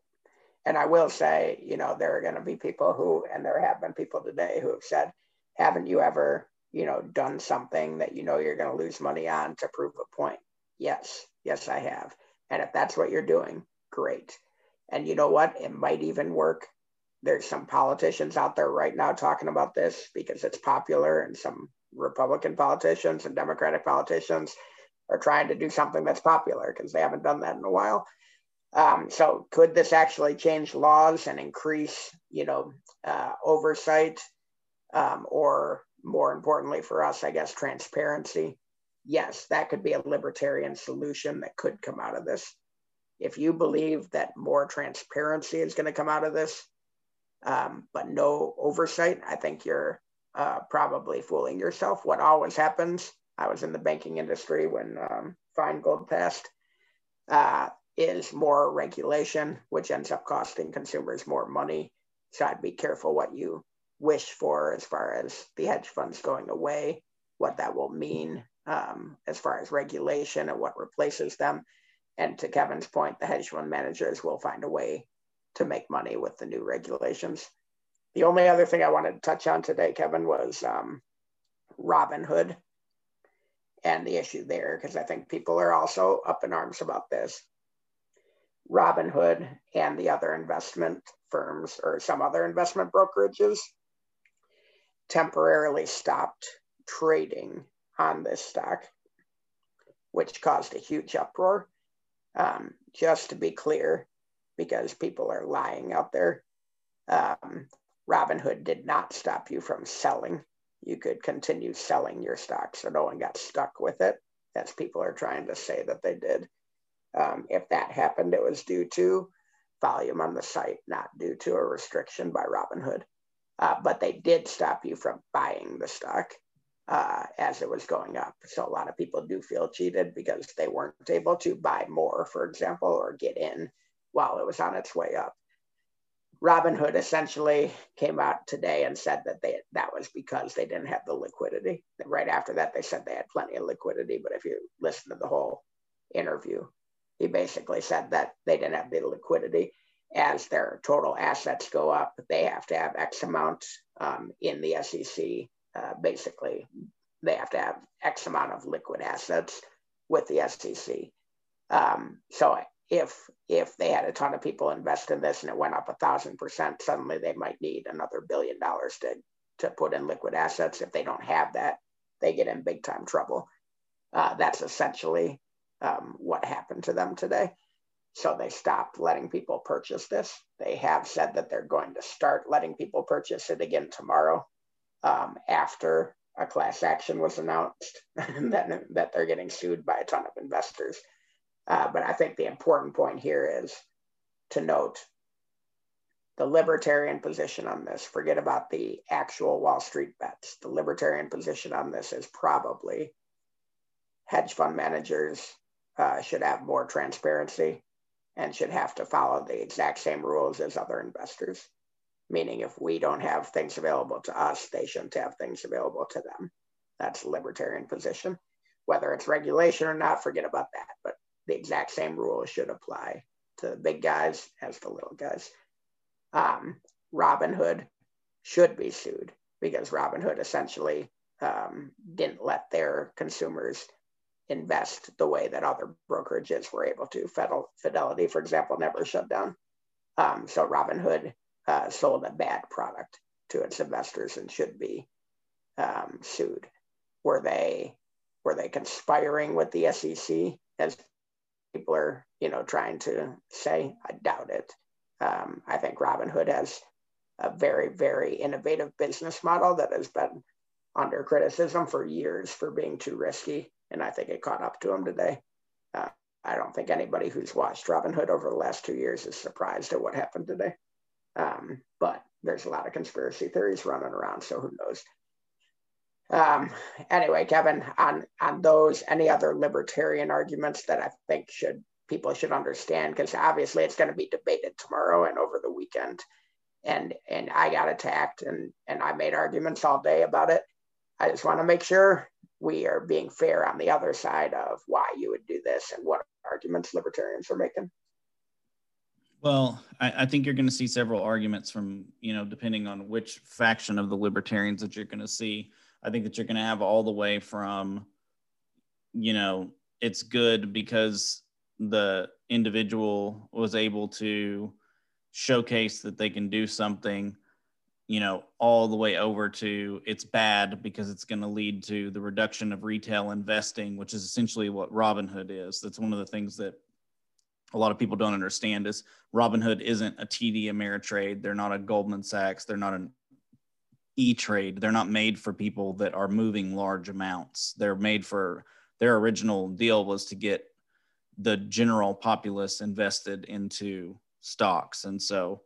Speaker 2: and I will say, you know, there are going to be people who, and there have been people today who have said, "Haven't you ever, you know, done something that you know you're going to lose money on to prove a point?" Yes, yes, I have. And if that's what you're doing, great. And you know what? It might even work. There's some politicians out there right now talking about this because it's popular, and some Republican politicians and Democratic politicians are trying to do something that's popular because they haven't done that in a while. Um, so, could this actually change laws and increase, you know, uh, oversight, um, or more importantly for us, I guess, transparency? Yes, that could be a libertarian solution that could come out of this if you believe that more transparency is going to come out of this, um, but no oversight, I think you're uh, probably fooling yourself. What always happens, I was in the banking industry when um, Feingold passed, uh, is more regulation, which ends up costing consumers more money. So I'd be careful what you wish for as far as the hedge funds going away, what that will mean um, as far as regulation and what replaces them. And to Kevin's point, the hedge fund managers will find a way to make money with the new regulations. The only other thing I wanted to touch on today, Kevin, was um, Robinhood and the issue there, because I think people are also up in arms about this. Robinhood and the other investment firms or some other investment brokerages temporarily stopped trading on this stock, which caused a huge uproar. Um, just to be clear, because people are lying out there, um, Robinhood did not stop you from selling. You could continue selling your stock, so no one got stuck with it, as people are trying to say that they did. Um, if that happened, it was due to volume on the site, not due to a restriction by Robinhood. Uh, but they did stop you from buying the stock uh, as it was going up. So a lot of people do feel cheated because they weren't able to buy more, for example, or get in while it was on its way up. Robinhood essentially came out today and said that they that was because they didn't have the liquidity. Right after that, they said they had plenty of liquidity. But if you listen to the whole interview, he basically said that they didn't have the liquidity. As their total assets go up, they have to have X amount um, in the SEC uh, basically they have to have X amount of liquid assets with the SEC. Um, so if if they had a ton of people invest in this and it went up a thousand percent, suddenly they might need another billion dollars to to put in liquid assets. If they don't have that, they get in big time trouble. Uh, that's essentially um, what happened to them today. So they stopped letting people purchase this. They have said that they're going to start letting people purchase it again tomorrow um, after a class action was announced that, that they're getting sued by a ton of investors. Uh, but I think the important point here is to note the libertarian position on this. Forget about the actual Wall Street bets. The libertarian position on this is probably hedge fund managers uh, should have more transparency and should have to follow the exact same rules as other investors meaning if we don't have things available to us, they shouldn't have things available to them. That's a libertarian position. Whether it's regulation or not, forget about that. But the exact same rules should apply to the big guys as the little guys. Um, Robinhood should be sued because Robinhood essentially um, didn't let their consumers invest the way that other brokerages were able to. Fidelity, for example, never shut down. Um, so Robinhood uh, sold a bad product to its investors and should be um, sued. Were they were they conspiring with the SEC as people are, you know, trying to say? I doubt it. Um, I think Robinhood has a very, very innovative business model that has been under criticism for years for being too risky. And I think it caught up to them today. Uh, I don't think anybody who's watched Robinhood over the last two years is surprised at what happened today. Um, but there's a lot of conspiracy theories running around, so who knows? Um, anyway, Kevin, on on those, any other libertarian arguments that I think should people should understand because obviously it's going to be debated tomorrow and over the weekend, and and I got attacked and and I made arguments all day about it. I just want to make sure we are being fair on the other side of why you would do this and what arguments libertarians are making.
Speaker 1: Well, I, I think you're going to see several arguments from, you know, depending on which faction of the libertarians that you're going to see. I think that you're going to have all the way from, you know, it's good because the individual was able to showcase that they can do something, you know, all the way over to it's bad because it's going to lead to the reduction of retail investing, which is essentially what Robinhood is. That's one of the things that a lot of people don't understand is Robinhood isn't a TD Ameritrade. They're not a Goldman Sachs. They're not an E Trade. They're not made for people that are moving large amounts. They're made for their original deal was to get the general populace invested into stocks. And so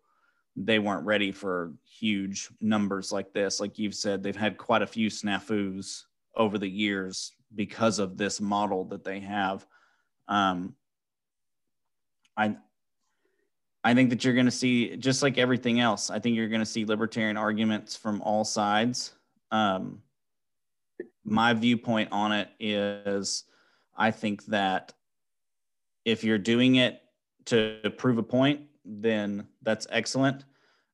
Speaker 1: they weren't ready for huge numbers like this. Like you've said, they've had quite a few snafus over the years because of this model that they have. Um, I I think that you're going to see just like everything else. I think you're going to see libertarian arguments from all sides. Um, my viewpoint on it is, I think that if you're doing it to prove a point, then that's excellent.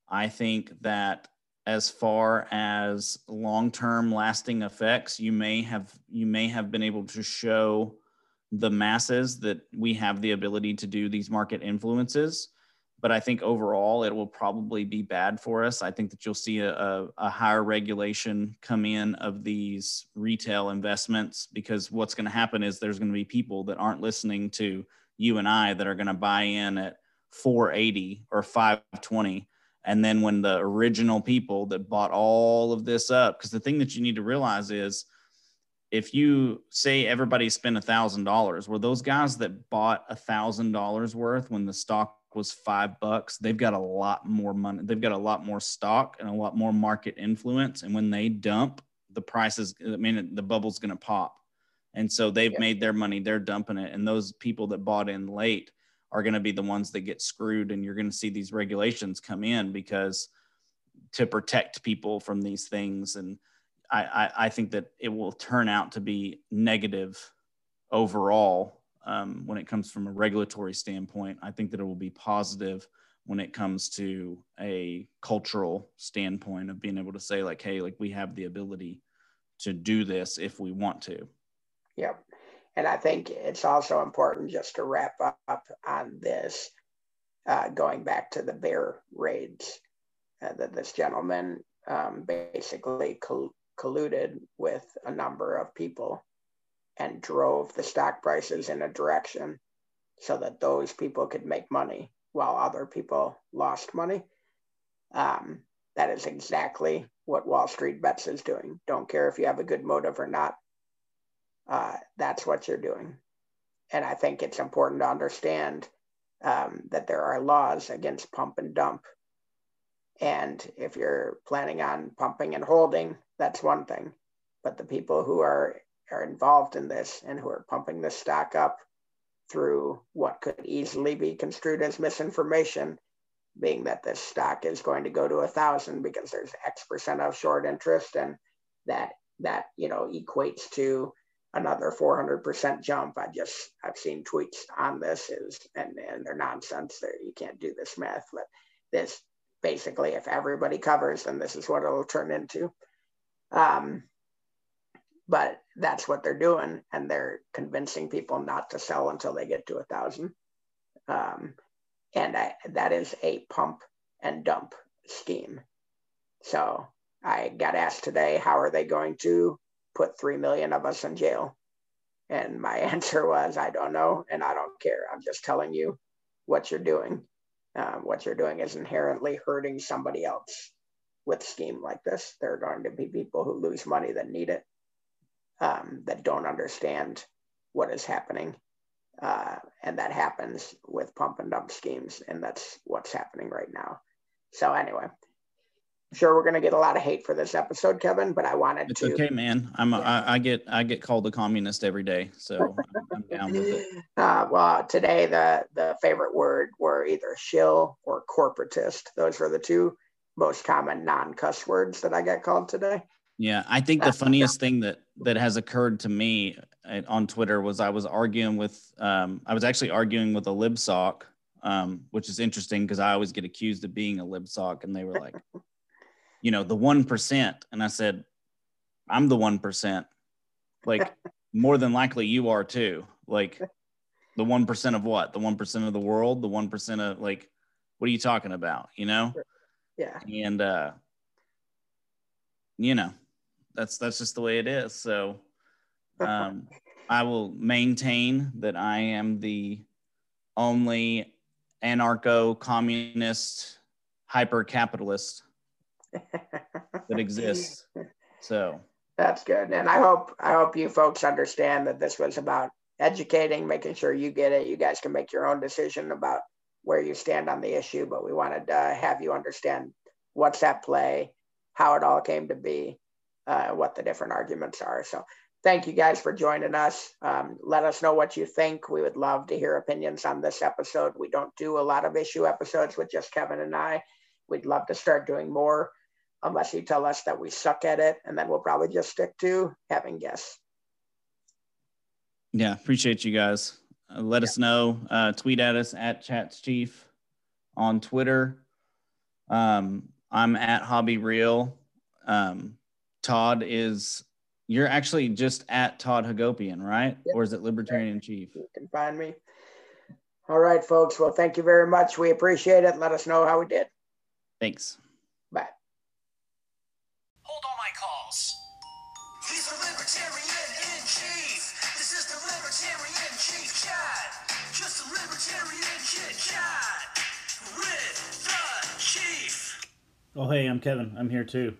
Speaker 1: I think that as far as long-term lasting effects, you may have you may have been able to show the masses that we have the ability to do these market influences. But I think overall it will probably be bad for us. I think that you'll see a, a, higher regulation come in of these retail investments because what's going to happen is there's going to be people that aren't listening to you and I that are going to buy in at 480 or 520 and then when the original people that bought all of this up because the thing that you need to realize is if you say everybody spent a thousand dollars, were those guys that bought a thousand dollars worth when the stock was five bucks, they've got a lot more money. They've got a lot more stock and a lot more market influence. And when they dump, the prices, I mean, the bubble's going to pop. And so they've yeah. made their money, they're dumping it. And those people that bought in late are going to be the ones that get screwed. And you're going to see these regulations come in because to protect people from these things. And I, I, I think that it will turn out to be negative overall um, when it comes from a regulatory standpoint. I think that it will be positive when it comes to a cultural standpoint of being able to say like, hey, like we have the ability to do this if we want to.
Speaker 2: Yep. And I think it's also important just to wrap up on this, uh, going back to the bear raids uh, that this gentleman um, basically colluded with a number of people and drove the stock prices in a direction so that those people could make money while other people lost money. Um, that is exactly what Wall Street Bets is doing. Don't care if you have a good motive or not. Uh, that's what you're doing. And I think it's important to understand um, that there are laws against pump and dump. And if you're planning on pumping and holding, that's one thing. But the people who are, are involved in this and who are pumping the stock up through what could easily be construed as misinformation, being that this stock is going to go to a thousand because there's X percent of short interest and that that you know equates to another 400% jump. I just I've seen tweets on this is and, and they're nonsense. There you can't do this math, but this basically if everybody covers, then this is what it'll turn into. Um, but that's what they're doing, and they're convincing people not to sell until they get to a thousand. Um, and I, that is a pump and dump scheme. So I got asked today, how are they going to put three million of us in jail? And my answer was, I don't know, and I don't care. I'm just telling you what you're doing. Um, what you're doing is inherently hurting somebody else with scheme like this. There are going to be people who lose money that need it, um, that don't understand what is happening. Uh, and that happens with pump and dump schemes. And that's what's happening right now. So, anyway, sure we're going to get a lot of hate for this episode, Kevin, but I wanted
Speaker 1: it's
Speaker 2: to.
Speaker 1: okay, man. I'm yeah. I, I, get I get called a communist every day, so I'm down with it.
Speaker 2: Uh, well, today the the favorite word were either shill or corporatist. Those were the two most common non-cuss words that I got called today.
Speaker 1: Yeah, I think the funniest thing that that has occurred to me uh, on Twitter was I was arguing with um, I was actually arguing with a libsoc, um, which is interesting because I always get accused of being a libsoc, and they were like, you know, the one percent, and I said, I'm the one percent, like more than likely you are too, like the one percent of what? The one percent of the world, the one percent of like, what are you talking about? You know?
Speaker 2: Yeah.
Speaker 1: And uh, you know, that's that's just the way it is. So um, I will maintain that I am the only anarcho communist hyper capitalist that exists. So
Speaker 2: that's good. And I hope I hope you folks understand that this was about educating, making sure you get it. You guys can make your own decision about where you stand on the issue, but we wanted to have you understand what's at play, how it all came to be, uh, what the different arguments are. So thank you guys for joining us. Um, let us know what you think. We would love to hear opinions on this episode. We don't do a lot of issue episodes with just Kevin and I. We'd love to start doing more unless you tell us that we suck at it. And then we'll probably just stick to having guests.
Speaker 1: Yeah, appreciate you guys. Uh, let yeah. us know. Uh, tweet at us at Chats Chief on Twitter. Um, I'm at Hobby Real. Um, Todd is. You're actually just at Todd Hagopian, right? Yep. Or is it Libertarian Chief?
Speaker 2: You can find me. All right, folks. Well, thank you very much. We appreciate it. Let us know how we did.
Speaker 1: Thanks. Oh, hey, I'm Kevin. I'm here too.